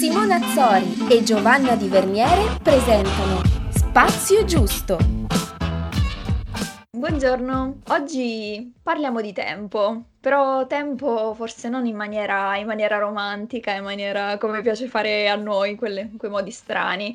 Simona Azzori e Giovanna Di Verniere presentano Spazio Giusto. Buongiorno, oggi parliamo di tempo, però tempo forse non in maniera, in maniera romantica, in maniera come piace fare a noi, quelle, in quei modi strani.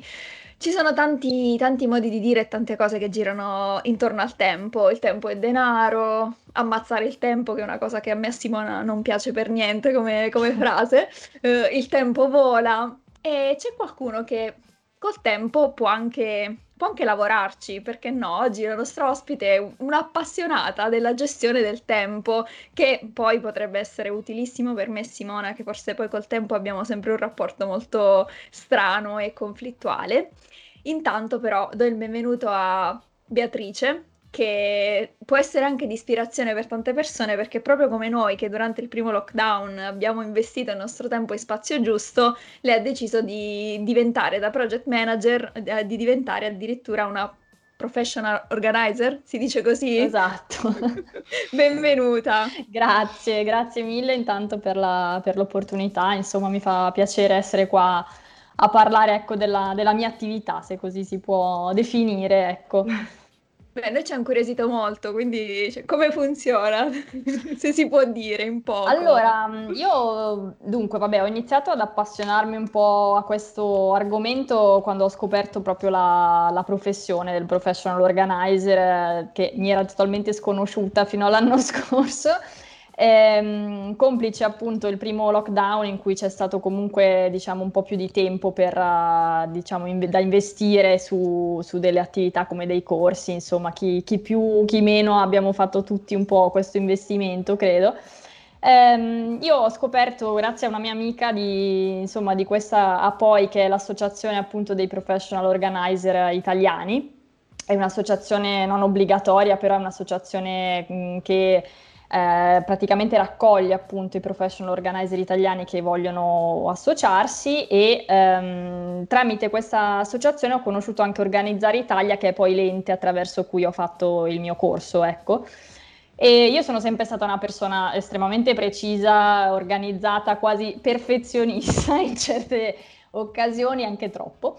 Ci sono tanti, tanti modi di dire e tante cose che girano intorno al tempo. Il tempo è denaro, ammazzare il tempo, che è una cosa che a me a Simona non piace per niente come, come frase. Eh, il tempo vola e c'è qualcuno che col tempo può anche, può anche lavorarci, perché no? Oggi la nostra ospite è un'appassionata della gestione del tempo, che poi potrebbe essere utilissimo per me e Simona, che forse poi col tempo abbiamo sempre un rapporto molto strano e conflittuale. Intanto però do il benvenuto a Beatrice, che può essere anche di ispirazione per tante persone perché proprio come noi che durante il primo lockdown abbiamo investito il nostro tempo in spazio giusto, lei ha deciso di diventare da project manager, eh, di diventare addirittura una professional organizer, si dice così? Esatto. Benvenuta. Grazie, grazie mille intanto per, la, per, l'opportunità, insomma mi fa piacere essere qua a parlare ecco, della, della mia attività, se così si può definire, ecco. Beh, noi ci ha incuriosito molto, quindi cioè, come funziona? Se si può dire in poco. Allora, mm, io dunque, vabbè, ho iniziato ad appassionarmi un po' a questo argomento quando ho scoperto proprio la, la professione del professional organizer, che mi era totalmente sconosciuta fino all'anno scorso. Ehm, complice appunto il primo lockdown in cui c'è stato comunque diciamo un po' più di tempo per, uh, diciamo, in- da investire su, su, delle attività come dei corsi, insomma chi, chi, più, chi meno abbiamo fatto tutti un po' questo investimento credo. Ehm, io ho scoperto grazie a una mia amica di, insomma, di questa APOI che è l'associazione appunto dei professional organizer italiani, è un'associazione non obbligatoria però è un'associazione mh, che eh, praticamente raccoglie appunto i professional organizer italiani che vogliono associarsi e ehm, tramite questa associazione ho conosciuto anche Organizzare Italia che è poi l'ente attraverso cui ho fatto il mio corso, ecco. E io sono sempre stata una persona estremamente precisa, organizzata, quasi perfezionista in certe occasioni, anche troppo.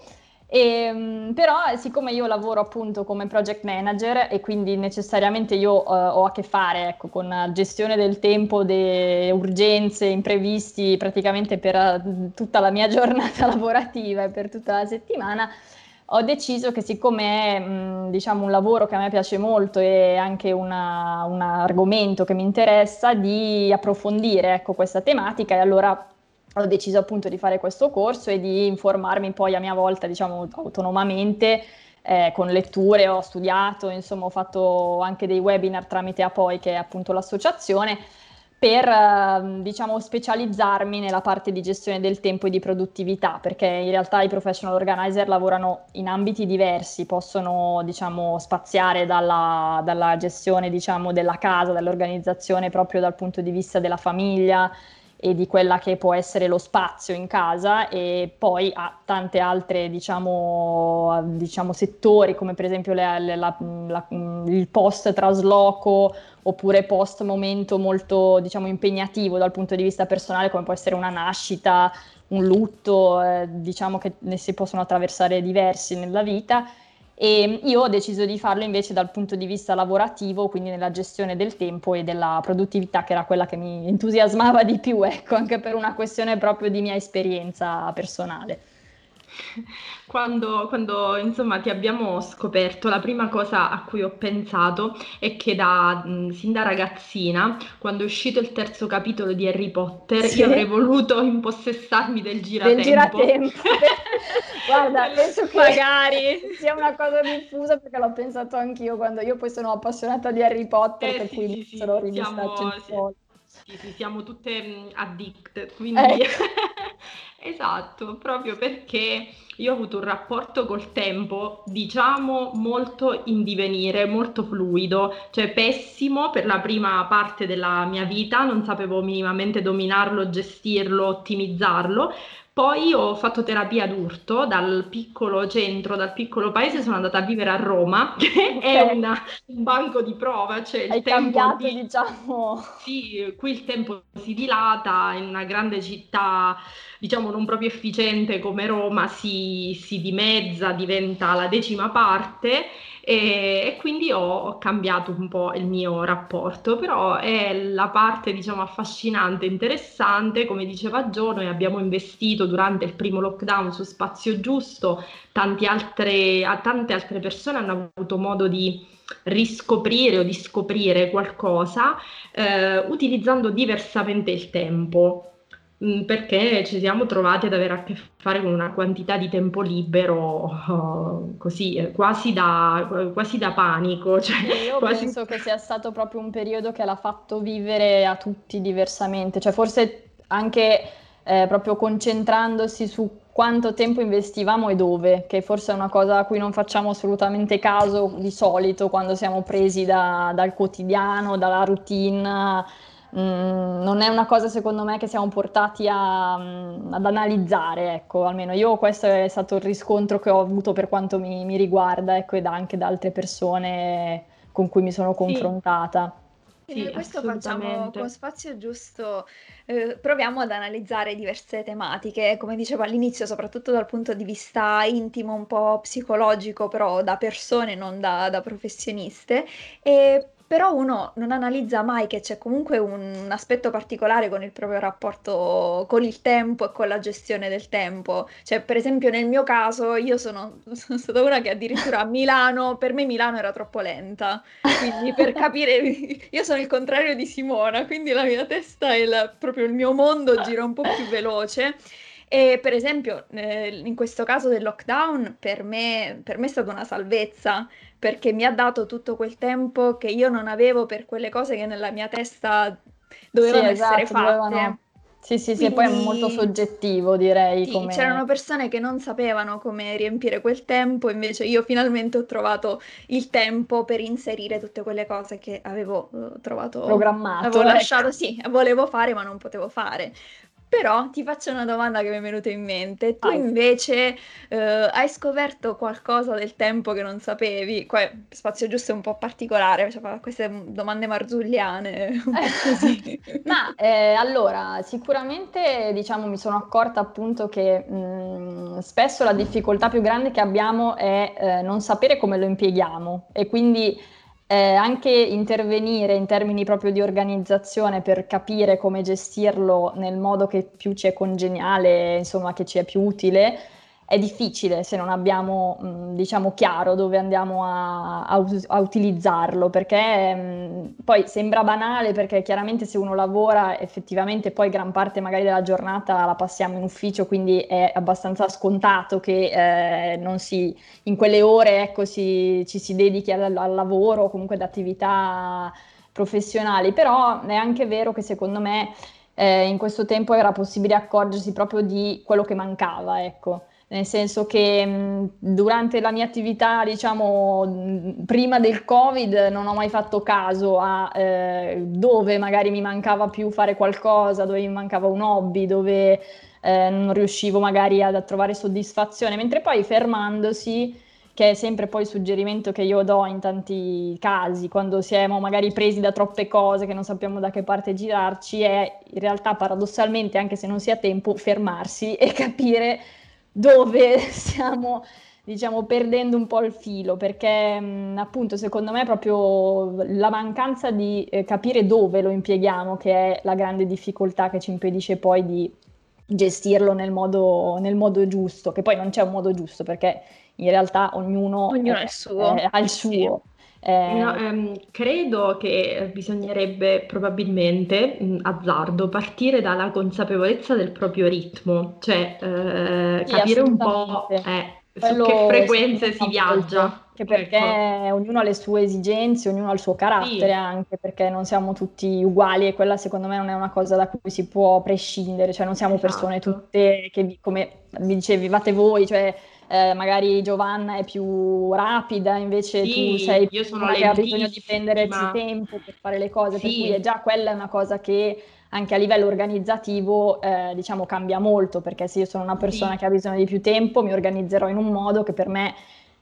E, ehm, però siccome io lavoro appunto come project manager e quindi necessariamente io uh, ho a che fare ecco, con gestione del tempo, delle urgenze, imprevisti praticamente per uh, tutta la mia giornata lavorativa e per tutta la settimana, ho deciso che siccome è mh, diciamo, un lavoro che a me piace molto e anche una, un argomento che mi interessa, di approfondire ecco, questa tematica e allora ho deciso appunto di fare questo corso e di informarmi poi a mia volta, diciamo, autonomamente eh, con letture, ho studiato, insomma ho fatto anche dei webinar tramite APOI che è appunto l'associazione per eh, diciamo specializzarmi nella parte di gestione del tempo e di produttività perché in realtà i professional organizer lavorano in ambiti diversi possono diciamo spaziare dalla, dalla gestione diciamo della casa dall'organizzazione proprio dal punto di vista della famiglia e di quella che può essere lo spazio in casa e poi ha tante altre diciamo, diciamo settori come per esempio le, le, la, la, il post trasloco oppure post momento molto diciamo, impegnativo dal punto di vista personale come può essere una nascita, un lutto, eh, diciamo che ne si possono attraversare diversi nella vita e io ho deciso di farlo invece dal punto di vista lavorativo, quindi nella gestione del tempo e della produttività, che era quella che mi entusiasmava di più, ecco, anche per una questione proprio di mia esperienza personale. Quando, quando, insomma ti abbiamo scoperto, la prima cosa a cui ho pensato è che da, sin da ragazzina, quando è uscito il terzo capitolo di Harry Potter, sì. io avrei voluto impossessarmi del giratempo. Del giratempo. Guarda, penso che magari sia una cosa diffusa perché l'ho pensato anch'io quando io poi sono appassionata di Harry Potter, eh, per sì, cui sì, sì, sono rivista siamo, sì, sì, siamo tutte addict, quindi... Eh. esatto, proprio perché io ho avuto un rapporto col tempo, diciamo, molto in divenire, molto fluido, cioè pessimo per la prima parte della mia vita, non sapevo minimamente dominarlo, gestirlo, ottimizzarlo. Poi ho fatto terapia d'urto dal piccolo centro, dal piccolo paese, sono andata a vivere a Roma, che okay. è una, un banco di prova. Cioè il Hai tempo cambiato, di... diciamo. Sì, qui il tempo si dilata, in una grande città, diciamo non proprio efficiente come Roma, si, si dimezza, diventa la decima parte e, e quindi ho, ho, cambiato un po' il mio rapporto, però è la parte diciamo affascinante, interessante, come diceva Gio, noi abbiamo investito durante il primo lockdown su Spazio Giusto, altre, tante altre persone hanno avuto modo di riscoprire o di scoprire qualcosa eh, utilizzando diversamente il tempo. Mm, perché ci siamo trovati ad avere a che fare con una quantità di tempo libero così eh, quasi da, quasi da panico. Cioè, Io quasi... penso che sia stato proprio un periodo che l'ha fatto vivere a tutti diversamente, cioè forse anche eh, proprio concentrandosi su quanto tempo investivamo e dove, che forse è una cosa a cui non facciamo assolutamente caso di solito quando siamo presi da, dal quotidiano, dalla routine Mm, non è una cosa secondo me che siamo portati a, mm, ad analizzare, ecco, almeno io questo è stato il riscontro che ho avuto per quanto mi, mi riguarda, ecco, ed anche da altre persone con cui mi sono confrontata. Sì, sì questo facciamo con spazio giusto, eh, proviamo ad analizzare diverse tematiche, come dicevo all'inizio, soprattutto dal punto di vista intimo, un po' psicologico, però da persone, non da, da professioniste, e però uno non analizza mai che c'è comunque un aspetto particolare con il proprio rapporto con il tempo e con la gestione del tempo. Cioè, per esempio, nel mio caso, io sono, sono stata una che addirittura a Milano, per me Milano era troppo lenta. Quindi, per capire, io sono il contrario di Simona, quindi la mia testa e proprio il mio mondo gira un po' più veloce. E per esempio, eh, in questo caso del lockdown, per me, per me è stata una salvezza perché mi ha dato tutto quel tempo che io non avevo per quelle cose che nella mia testa dovevano sì, essere esatto, fatte. Dovevano... Sì, sì, Quindi, sì, poi è molto soggettivo, direi. Sì, come... c'erano persone che non sapevano come riempire quel tempo, invece io finalmente ho trovato il tempo per inserire tutte quelle cose che avevo uh, trovato programmato. Avevo ecco. lasciato, sì, volevo fare ma non potevo fare. Però ti faccio una domanda che mi è venuta in mente. Tu invece eh, hai scoperto qualcosa del tempo che non sapevi? Qua spazio giusto è un po' particolare, cioè, queste domande marzulliane. così. Ma eh, allora, sicuramente diciamo mi sono accorta appunto che mh, mm, spesso la difficoltà più grande che abbiamo è eh, non sapere come lo impieghiamo e quindi eh, anche intervenire in termini proprio di organizzazione per capire come gestirlo nel modo che più ci è congeniale, insomma, che ci è più utile, è difficile se non abbiamo, mh, diciamo, chiaro dove andiamo a, a, a utilizzarlo, perché mh, poi sembra banale, perché chiaramente se uno lavora effettivamente poi gran parte magari della giornata la passiamo in ufficio, quindi è abbastanza scontato che eh, non si, in quelle ore ecco, si, ci si dedichi al, al lavoro o comunque ad attività professionali, però è anche vero che secondo me eh, in questo tempo era possibile accorgersi proprio di quello che mancava, ecco nel senso che mh, durante la mia attività, diciamo, mh, prima del Covid non ho mai fatto caso a eh, dove magari mi mancava più fare qualcosa, dove mi mancava un hobby, dove eh, non riuscivo magari ad, a trovare soddisfazione, mentre poi fermandosi che è sempre poi il suggerimento che io do in tanti casi, quando siamo magari presi da troppe cose che non sappiamo da che parte girarci, è in realtà paradossalmente, anche se non si ha tempo, fermarsi e capire dove stiamo diciamo perdendo un po' il filo perché mh, appunto secondo me è proprio la mancanza di eh, capire dove lo impieghiamo che è la grande difficoltà che ci impedisce poi di gestirlo nel modo, nel modo giusto, che poi non c'è un modo giusto perché in realtà ognuno, ognuno è. È, ha il suo. Eh... No, ehm, credo che bisognerebbe probabilmente, mh, azzardo, partire dalla consapevolezza del proprio ritmo, cioè eh, Sì, capire un po' eh, su che frequenze si viaggia. anche perché ecco. ognuno ha le sue esigenze, ognuno ha il suo carattere sì. anche perché non siamo tutti uguali e quella secondo me non è una cosa da cui si può prescindere, cioè non siamo esatto. persone tutte che come vi dicevi, vate voi, cioè eh, magari Giovanna è più rapida, invece sì, tu sei io sono che ha bisogno di prendersi tempo per fare le cose, sì. per cui è già quella è una cosa che anche a livello organizzativo eh, diciamo cambia molto, perché se io sono una persona sì. che ha bisogno di più tempo, mi organizzerò in un modo che per me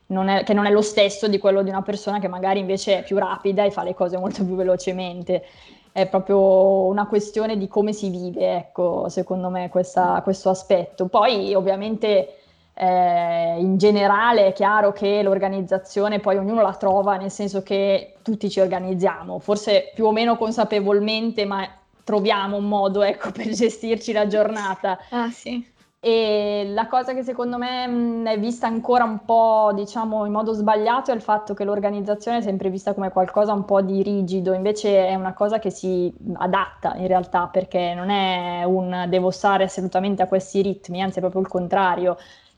non è, che non è lo stesso di quello di una persona che magari invece è più rapida e fa le cose molto più velocemente è proprio una questione di come si vive, ecco, secondo me questa, questo aspetto. Poi ovviamente eh, in generale è chiaro che l'organizzazione poi ognuno la trova, nel senso che tutti ci organizziamo, forse più o meno consapevolmente, ma troviamo un modo ecco, per gestirci la giornata. Ah sì. E la cosa che secondo me mh, è vista ancora un po', diciamo, in modo sbagliato è il fatto che l'organizzazione è sempre vista come qualcosa un po' di rigido, invece è una cosa che si adatta in realtà, perché non è un devo stare assolutamente a questi ritmi, anzi è proprio il contrario.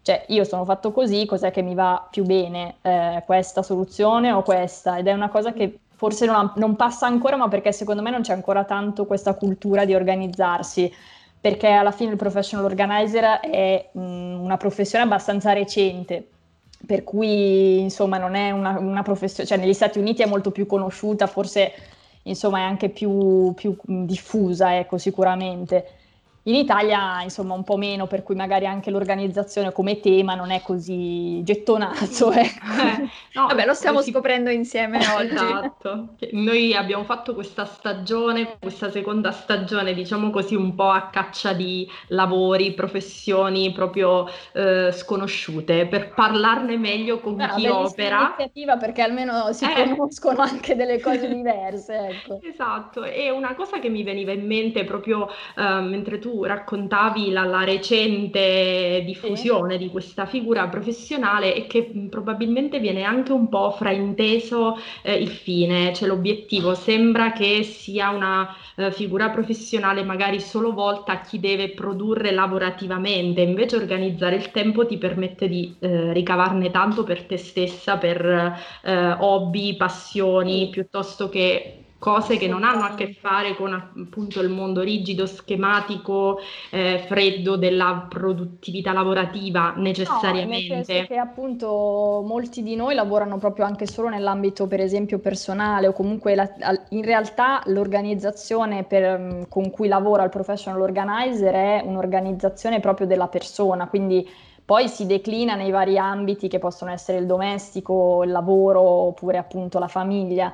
Cioè, io sono fatto così, cos'è che mi va più bene? Eh, questa soluzione o questa? Ed è una cosa che forse non, non passa ancora, ma perché secondo me non c'è ancora tanto questa cultura di organizzarsi perché alla fine il professional organizer è mh, una professione abbastanza recente, per cui insomma non è una, una professione, cioè negli Stati Uniti è molto più conosciuta, forse insomma è anche più, più diffusa, ecco sicuramente. In Italia, insomma, un po' meno, per cui magari anche l'organizzazione come tema non è così gettonato. Ecco. Eh, no, Vabbè, lo stiamo si... scoprendo insieme oggi. Esatto. Noi abbiamo fatto questa stagione, questa seconda stagione, diciamo così, un po' a caccia di lavori, professioni proprio eh, sconosciute, per parlarne meglio con Beh, chi opera. iniziativa perché almeno si eh. conoscono anche delle cose diverse. Ecco. Esatto, e una cosa che mi veniva in mente proprio eh, mentre tu raccontavi la, la recente diffusione sì. di questa figura professionale e che probabilmente viene anche un po' frainteso eh, il fine, cioè l'obiettivo. Sembra che sia una eh, figura professionale magari solo volta a chi deve produrre lavorativamente, invece organizzare il tempo ti permette di eh, ricavarne tanto per te stessa, per eh, hobby, passioni, piuttosto che cose che non hanno a che fare con appunto il mondo rigido, schematico, eh, freddo della produttività lavorativa necessariamente. No, nel senso che appunto molti di noi lavorano proprio anche solo nell'ambito per esempio personale o comunque la, in realtà l'organizzazione per, mm, con cui lavora il professional organizer è un'organizzazione proprio della persona, quindi poi si declina nei vari ambiti che possono essere il domestico, il lavoro oppure appunto la famiglia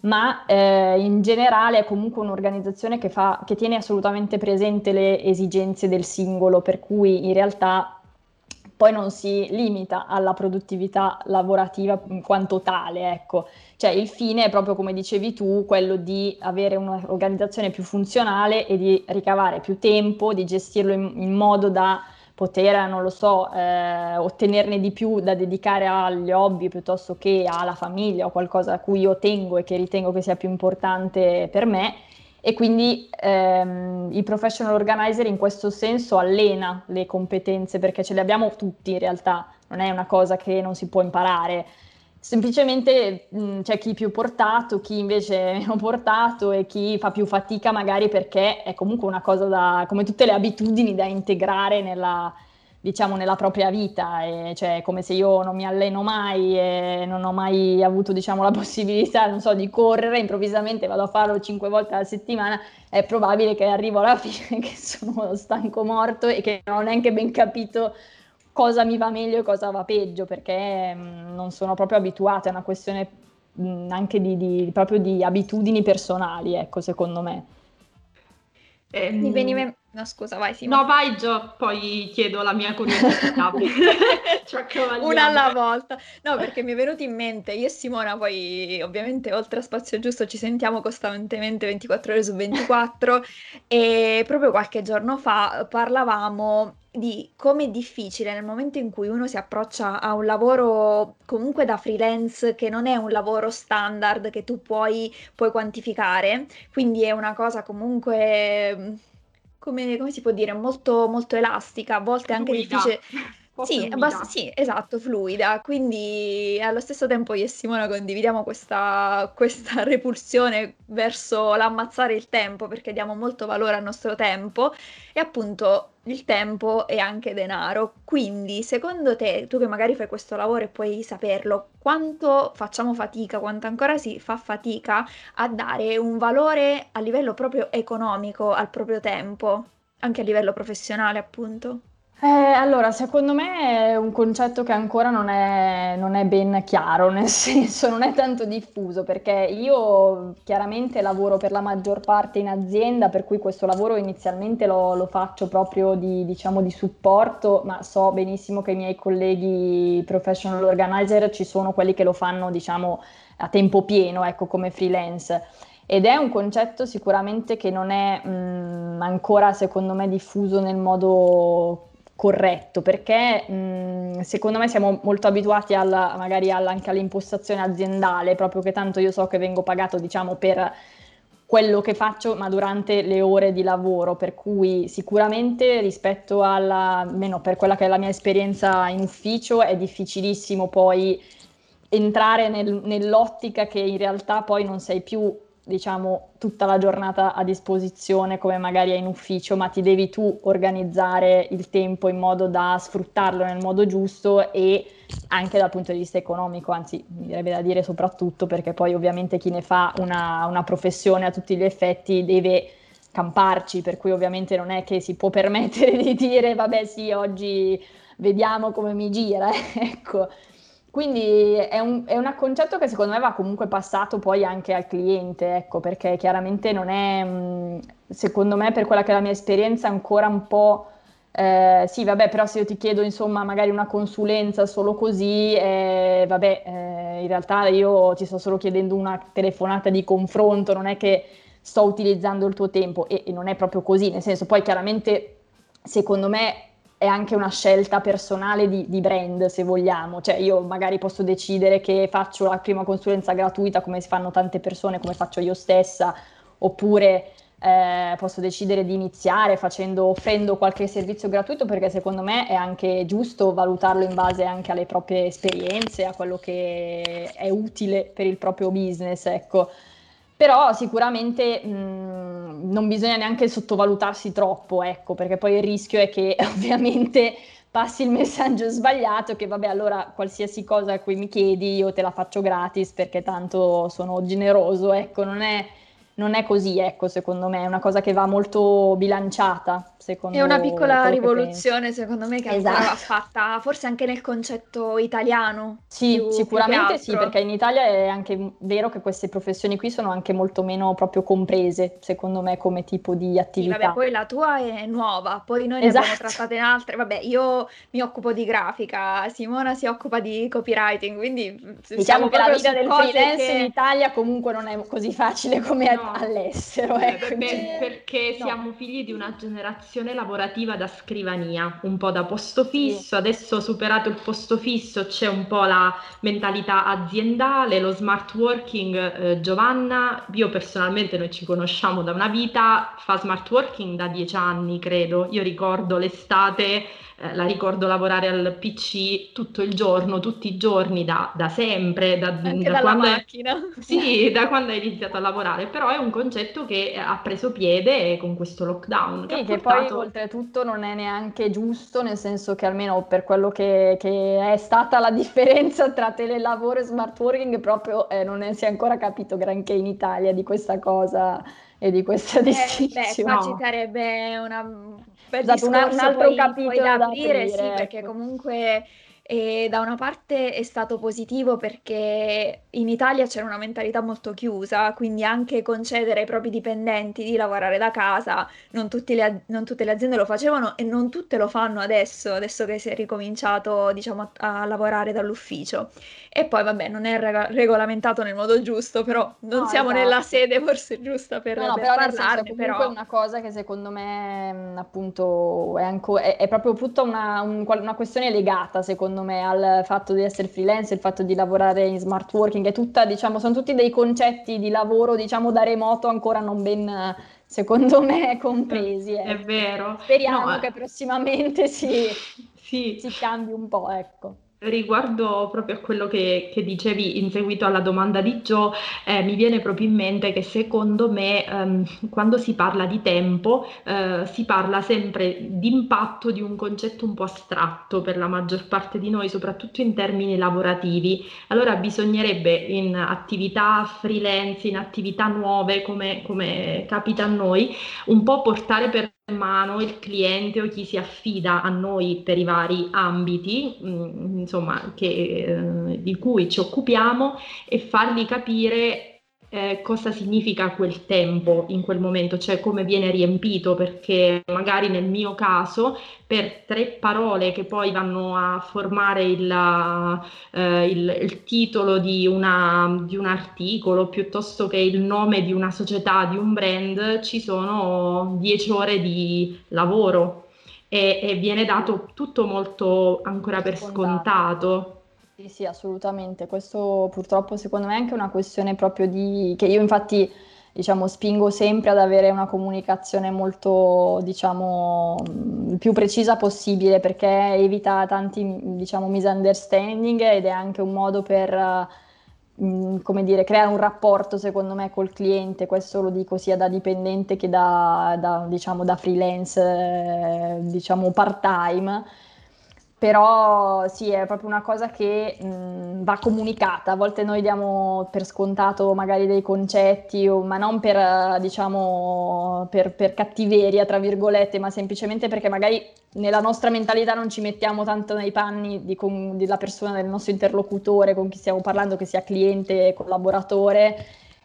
ma eh, in generale è comunque un'organizzazione che, fa, che tiene assolutamente presente le esigenze del singolo, per cui in realtà poi non si limita alla produttività lavorativa in quanto tale, ecco. Cioè il fine è proprio come dicevi tu, quello di avere un'organizzazione più funzionale e di ricavare più tempo, di gestirlo in, in modo da poter, non lo so, eh, ottenerne di più da dedicare agli hobby piuttosto che alla famiglia o qualcosa a cui io tengo e che ritengo che sia più importante per me. E quindi ehm, il professional organizer in questo senso allena le competenze perché ce le abbiamo tutti in realtà, non è una cosa che non si può imparare. Semplicemente mh, c'è chi più portato, chi invece meno portato e chi fa più fatica magari perché è comunque una cosa da, come tutte le abitudini da integrare nella, diciamo, nella propria vita, e cioè come se io non mi alleno mai e non ho mai avuto diciamo, la possibilità, non so, di correre, improvvisamente vado a farlo cinque volte alla settimana, è probabile che arrivo alla fine che sono stanco morto e che non ho neanche ben capito cosa mi va meglio e cosa va peggio, perché mh, mm, non sono proprio abituata, è una questione mh, mm, anche di, di, proprio di abitudini personali, ecco, secondo me. Eh, mi veniva... No, scusa, vai Simo. No, vai Gio, poi chiedo la mia curiosità. Una alla volta. No, perché mi è venuto in mente, io e Simona poi ovviamente oltre a Spazio Giusto ci sentiamo costantemente 24 ore su 24 e proprio qualche giorno fa parlavamo di come è difficile nel momento in cui uno si approccia a un lavoro comunque da freelance che non è un lavoro standard che tu puoi, puoi quantificare, quindi è una cosa comunque come, come si può dire, molto, molto elastica, a volte anche Fluida. difficile Sì, abbast- sì, esatto, fluida. Quindi allo stesso tempo io e Simona condividiamo questa, questa repulsione verso l'ammazzare il tempo perché diamo molto valore al nostro tempo e appunto il tempo è anche denaro. Quindi secondo te, tu che magari fai questo lavoro e puoi saperlo, quanto facciamo fatica, quanto ancora si fa fatica a dare un valore a livello proprio economico al proprio tempo, anche a livello professionale appunto? Eh, allora, secondo me è un concetto che ancora non è, non è ben chiaro, nel senso non è tanto diffuso, perché io chiaramente lavoro per la maggior parte in azienda, per cui questo lavoro inizialmente lo, lo faccio proprio di, diciamo, di supporto, ma so benissimo che i miei colleghi professional organizer ci sono quelli che lo fanno, diciamo, a tempo pieno, ecco, come freelance. Ed è un concetto sicuramente che non è mh, ancora secondo me diffuso nel modo corretto, perché mh, secondo me siamo molto abituati alla, magari alla, anche all'impostazione aziendale, proprio che tanto io so che vengo pagato diciamo per quello che faccio, ma durante le ore di lavoro, per cui sicuramente rispetto alla, almeno per quella che è la mia esperienza in ufficio, è difficilissimo poi entrare nel, nell'ottica che in realtà poi non sei più diciamo, tutta la giornata a disposizione come magari è in ufficio, ma ti devi tu organizzare il tempo in modo da sfruttarlo nel modo giusto e anche dal punto di vista economico, anzi mi direbbe da dire soprattutto perché poi ovviamente chi ne fa una, una professione a tutti gli effetti deve camparci, per cui ovviamente non è che si può permettere di dire vabbè sì, oggi vediamo come mi gira, ecco. Quindi è un, è un, concetto che secondo me va comunque passato poi anche al cliente, ecco, perché chiaramente non è, mm, secondo me per quella che è la mia esperienza, ancora un po'... Eh, sì, vabbè, però se io ti chiedo insomma magari una consulenza solo così, eh, vabbè, eh, in realtà io ti sto solo chiedendo una telefonata di confronto, non è che sto utilizzando il tuo tempo e, e non è proprio così, nel senso poi chiaramente secondo me è anche una scelta personale di, di, brand, se vogliamo. Cioè, io magari posso decidere che faccio la prima consulenza gratuita come si fanno tante persone, come faccio io stessa, oppure eh, posso decidere di iniziare facendo, offrendo qualche servizio gratuito, perché secondo me è anche giusto valutarlo in base anche alle proprie esperienze, a quello che è utile per il proprio business, ecco però sicuramente mh, non bisogna neanche sottovalutarsi troppo, ecco, perché poi il rischio è che ovviamente passi il messaggio sbagliato che vabbè allora qualsiasi cosa a cui mi chiedi io te la faccio gratis perché tanto sono generoso, ecco, non è non è così, ecco, secondo me, è una cosa che va molto bilanciata, secondo me. È una piccola rivoluzione, secondo me, che esatto. va fatta forse anche nel concetto italiano. Sì, più, sicuramente più sì, perché in Italia è anche vero che queste professioni qui sono anche molto meno proprio comprese, secondo me, come tipo di attività. Sì, vabbè, poi la tua è nuova, poi noi ne esatto. abbiamo trattate in altre, vabbè, io mi occupo di grafica, Simona si occupa di copywriting, quindi diciamo che la vita del freelance che... in Italia comunque non è così facile come no all'estero. Eh, ecco. Beh, perché no. siamo figli di una generazione lavorativa da scrivania, un po' da posto fisso, sì. adesso superato il posto fisso c'è un po' la mentalità aziendale, lo smart working. Eh, Giovanna, io personalmente noi ci conosciamo da una vita, fa smart working da dieci anni credo, io ricordo l'estate eh, la ricordo lavorare al PC tutto il giorno, tutti i giorni, da, da sempre, da, da quando. È, sì, da quando hai iniziato a lavorare, però è un concetto che ha preso piede con questo lockdown. Che, sì, che portato... poi oltretutto non è neanche giusto, nel senso che almeno per quello che, che è stata la differenza tra telelavoro e smart working, proprio eh, non si è ancora capito granché in Italia di questa cosa e di questa eh, distinzione. Beh, qua ci sarebbe una bel esatto, un altro poi, capitolo poi da aprire, aprire, sì, ecco. perché comunque e da una parte è stato positivo perché in Italia c'era una mentalità molto chiusa, quindi anche concedere ai propri dipendenti di lavorare da casa, non, le, non tutte le aziende lo facevano e non tutte lo fanno adesso, adesso che si è ricominciato diciamo, a, a lavorare dall'ufficio. E poi vabbè, non è reg- regolamentato nel modo giusto, però non no, siamo esatto. nella sede forse giusta per, no, no, per però parlarne. Senso, però è una cosa che secondo me appunto è, anco, è, è proprio tutta una, un, una questione legata secondo secondo me, al fatto di essere freelance, il fatto di lavorare in smart working, è tutta, diciamo, sono tutti dei concetti di lavoro, diciamo, da remoto ancora non ben, secondo me, compresi. È, è vero. Speriamo no, che prossimamente si sì. si cambi un po', ecco. Riguardo proprio a quello che, che, dicevi in seguito alla domanda di Joe, eh, mi viene proprio in mente che secondo me ehm, quando si parla di tempo eh, si parla sempre di impatto di un concetto un po' astratto per la maggior parte di noi, soprattutto in termini lavorativi. Allora bisognerebbe in attività freelance, in attività nuove come, come capita a noi, un po' portare per mano il cliente o chi si affida a noi per i vari ambiti mm, insomma, che, eh, di cui ci occupiamo e fargli capire eh, cosa significa quel tempo in quel momento, cioè come viene riempito, perché magari nel mio caso per tre parole che poi vanno a formare il, eh, il, il titolo di, una, di un articolo piuttosto che il nome di una società, di un brand, ci sono dieci ore di lavoro e, e viene dato tutto molto ancora per scontato. Sì, sì, assolutamente. Questo purtroppo secondo me è anche una questione proprio di... che io infatti diciamo spingo sempre ad avere una comunicazione molto diciamo il più precisa possibile perché evita tanti diciamo misunderstanding ed è anche un modo per come dire, creare un rapporto secondo me col cliente, questo lo dico sia da dipendente che da, da, diciamo, da freelance, eh, diciamo part-time però sì, è proprio una cosa che mh, va comunicata. A volte noi diamo per scontato magari dei concetti, o, ma non per, diciamo, per, per, cattiveria, tra virgolette, ma semplicemente perché magari nella nostra mentalità non ci mettiamo tanto nei panni di con, della persona, del nostro interlocutore con chi stiamo parlando, che sia cliente, collaboratore,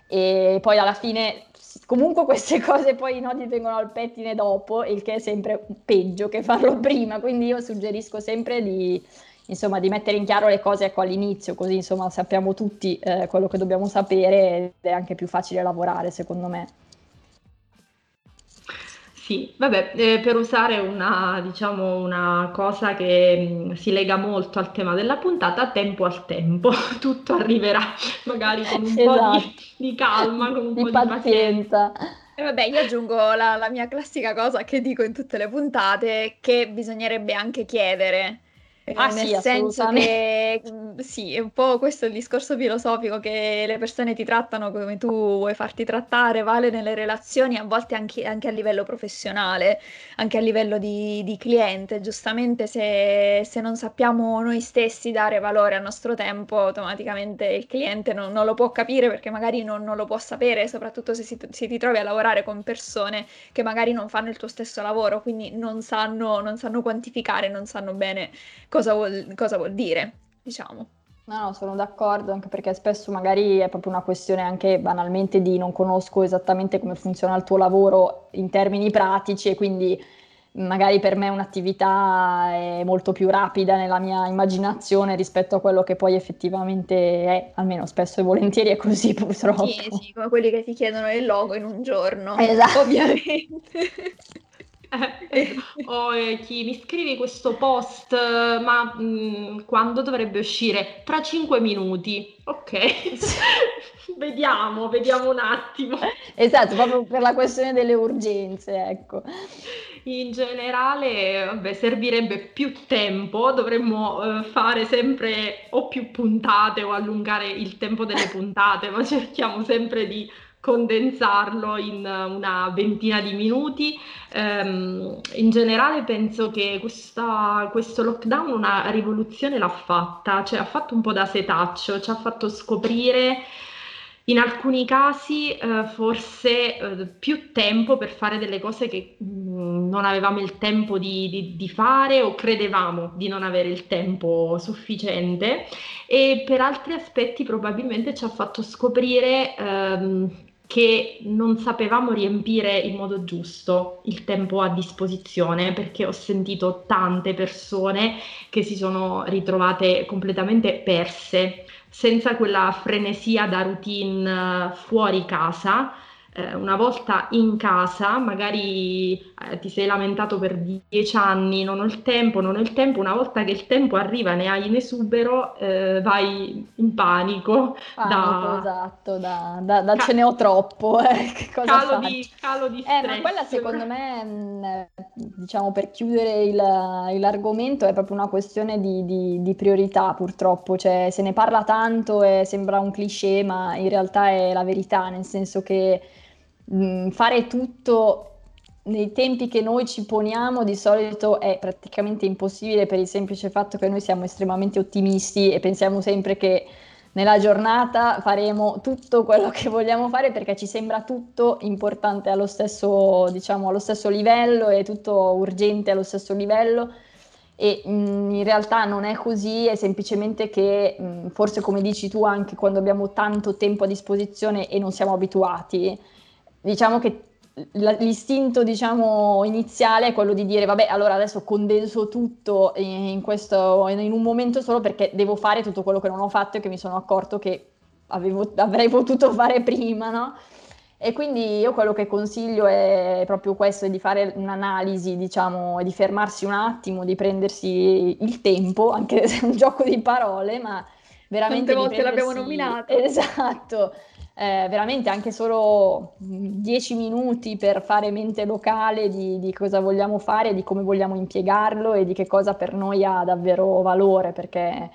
e poi alla fine comunque queste cose poi i nodi vengono al pettine dopo, il che è sempre peggio che farlo prima, quindi io suggerisco sempre di, insomma, di mettere in chiaro le cose ecco, all'inizio, così insomma, sappiamo tutti eh, quello che dobbiamo sapere ed è anche più facile lavorare secondo me. Sì, vabbè, eh, per usare una, diciamo, una cosa che mh, mm, si lega molto al tema della puntata, tempo al tempo, tutto arriverà magari con un esatto. po' di, esatto. di, calma, con un di po' pazienza. di pazienza. E vabbè, io aggiungo la, la mia classica cosa che dico in tutte le puntate, che bisognerebbe anche chiedere Ah, nel sì, senso che mm, sì, è un po' questo il discorso filosofico che le persone ti trattano come tu vuoi farti trattare, vale nelle relazioni, a volte anche, anche a livello professionale, anche a livello di, di cliente. Giustamente se, se, non sappiamo noi stessi dare valore al nostro tempo, automaticamente il cliente non, non lo può capire perché magari non, non, lo può sapere, soprattutto se si, si ti trovi a lavorare con persone che magari non fanno il tuo stesso lavoro, quindi non sanno, non sanno quantificare, non sanno bene cosa vuol, cosa vuol dire, diciamo. No, no, sono d'accordo, anche perché spesso magari è proprio una questione anche banalmente di non conosco esattamente come funziona il tuo lavoro in termini pratici e quindi magari per me un'attività è molto più rapida nella mia immaginazione rispetto a quello che poi effettivamente è, almeno spesso e volentieri è così purtroppo. Sì, sì, come quelli che ti chiedono il logo in un giorno, esatto. ovviamente. Eh, o eh, chi mi scrivi questo post, ma mh, mm, quando dovrebbe uscire? Tra cinque minuti. Ok, vediamo, vediamo un attimo. Esatto, proprio per la questione delle urgenze, ecco. In generale, vabbè, servirebbe più tempo, dovremmo uh, fare sempre o più puntate o allungare il tempo delle puntate, ma cerchiamo sempre di condensarlo in una ventina di minuti. Um, in generale penso che questa, questo lockdown una rivoluzione l'ha fatta, cioè ha fatto un po' da setaccio, ci ha fatto scoprire in alcuni casi eh, forse eh, più tempo per fare delle cose che mh, mm, non avevamo il tempo di, di, di, fare o credevamo di non avere il tempo sufficiente e per altri aspetti probabilmente ci ha fatto scoprire ehm, che non sapevamo riempire in modo giusto il tempo a disposizione perché ho sentito tante persone che si sono ritrovate completamente perse, senza quella frenesia da routine fuori casa eh, una volta in casa, magari eh, ti sei lamentato per dieci anni, non ho il tempo, non ho il tempo, una volta che il tempo arriva, ne hai in esubero, eh, vai in panico. Panico, da... esatto, da, da, da Ca- ce ne ho troppo. Eh, calo, di, calo di stress. Eh, ma quella secondo me, mh, diciamo per chiudere il, l'argomento, è proprio una questione di, di, di priorità purtroppo, cioè se ne parla tanto e sembra un cliché, ma in realtà è la verità, nel senso che mh, fare tutto nei tempi che noi ci poniamo di solito è praticamente impossibile per il semplice fatto che noi siamo estremamente ottimisti e pensiamo sempre che nella giornata faremo tutto quello che vogliamo fare perché ci sembra tutto importante allo stesso, diciamo, allo stesso livello e tutto urgente allo stesso livello e mh, in realtà non è così, è semplicemente che mh, forse come dici tu anche quando abbiamo tanto tempo a disposizione e non siamo abituati, diciamo che l'istinto diciamo, iniziale è quello di dire vabbè allora adesso condenso tutto in, questo, in un momento solo perché devo fare tutto quello che non ho fatto e che mi sono accorto che avevo, avrei potuto fare prima, no? E quindi io quello che consiglio è proprio questo, è di fare un'analisi, diciamo, e di fermarsi un attimo, di prendersi il tempo, anche se è un gioco di parole, ma veramente... Quante volte prendersi... l'abbiamo nominato? Esatto, eh, veramente anche solo 10 minuti per fare mente locale di, di, cosa vogliamo fare, di come vogliamo impiegarlo e di che cosa per noi ha davvero valore, perché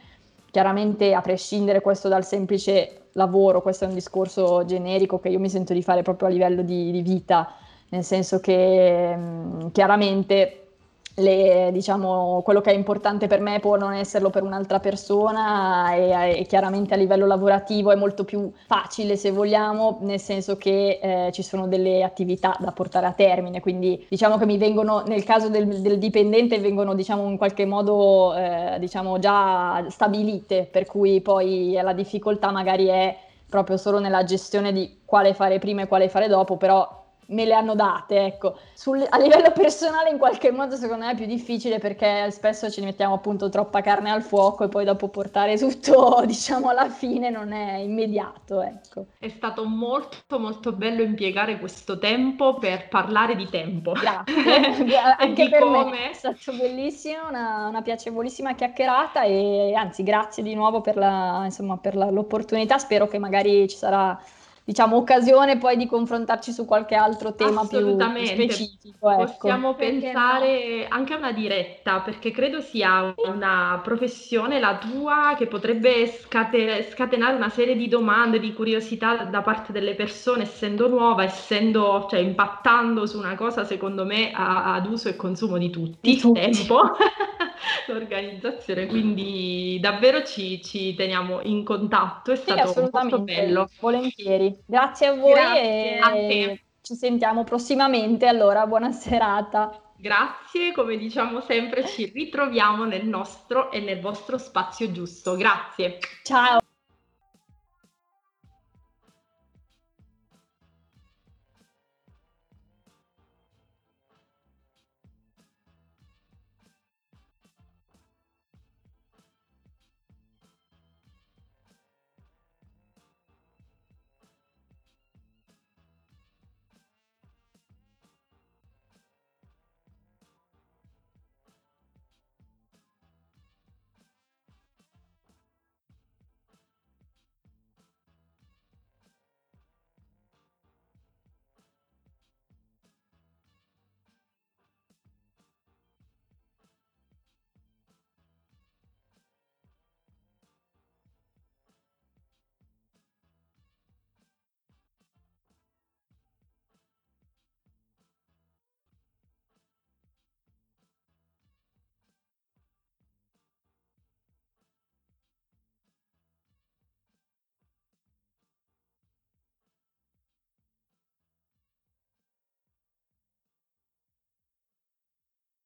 chiaramente a prescindere questo dal semplice lavoro, questo è un discorso generico che io mi sento di fare proprio a livello di, di vita, nel senso che mh, chiaramente le, diciamo, quello che è importante per me può non esserlo per un'altra persona e, e, chiaramente a livello lavorativo è molto più facile se vogliamo, nel senso che eh, ci sono delle attività da portare a termine, quindi diciamo che mi vengono, nel caso del, del dipendente, vengono diciamo in qualche modo eh, diciamo già stabilite, per cui poi la difficoltà magari è proprio solo nella gestione di quale fare prima e quale fare dopo, però me le hanno date, ecco. Sul, a livello personale in qualche modo secondo me è più difficile perché spesso ci mettiamo appunto troppa carne al fuoco e poi dopo portare tutto diciamo alla fine non è immediato, ecco. È stato molto molto bello impiegare questo tempo per parlare di tempo. Grazie, anche per come... me è stato bellissimo, una, una, piacevolissima chiacchierata e anzi grazie di nuovo per, la, insomma, per la, l'opportunità, spero che magari ci sarà diciamo, occasione poi di confrontarci su qualche altro tema più specifico. Ecco. Possiamo pensare no? anche a una diretta, perché credo sia una professione, la tua, che potrebbe scate- scatenare una serie di domande, di curiosità da parte delle persone, essendo nuova, essendo, cioè, impattando su una cosa, secondo me, a- ad uso e consumo di tutti, di tutti. tempo. l'organizzazione, quindi davvero ci, ci, teniamo in contatto, è sì, stato molto bello. Volentieri. Grazie a voi Grazie e a ci sentiamo prossimamente, allora buona serata. Grazie, come diciamo sempre ci ritroviamo nel nostro e nel vostro spazio giusto. Grazie. Ciao.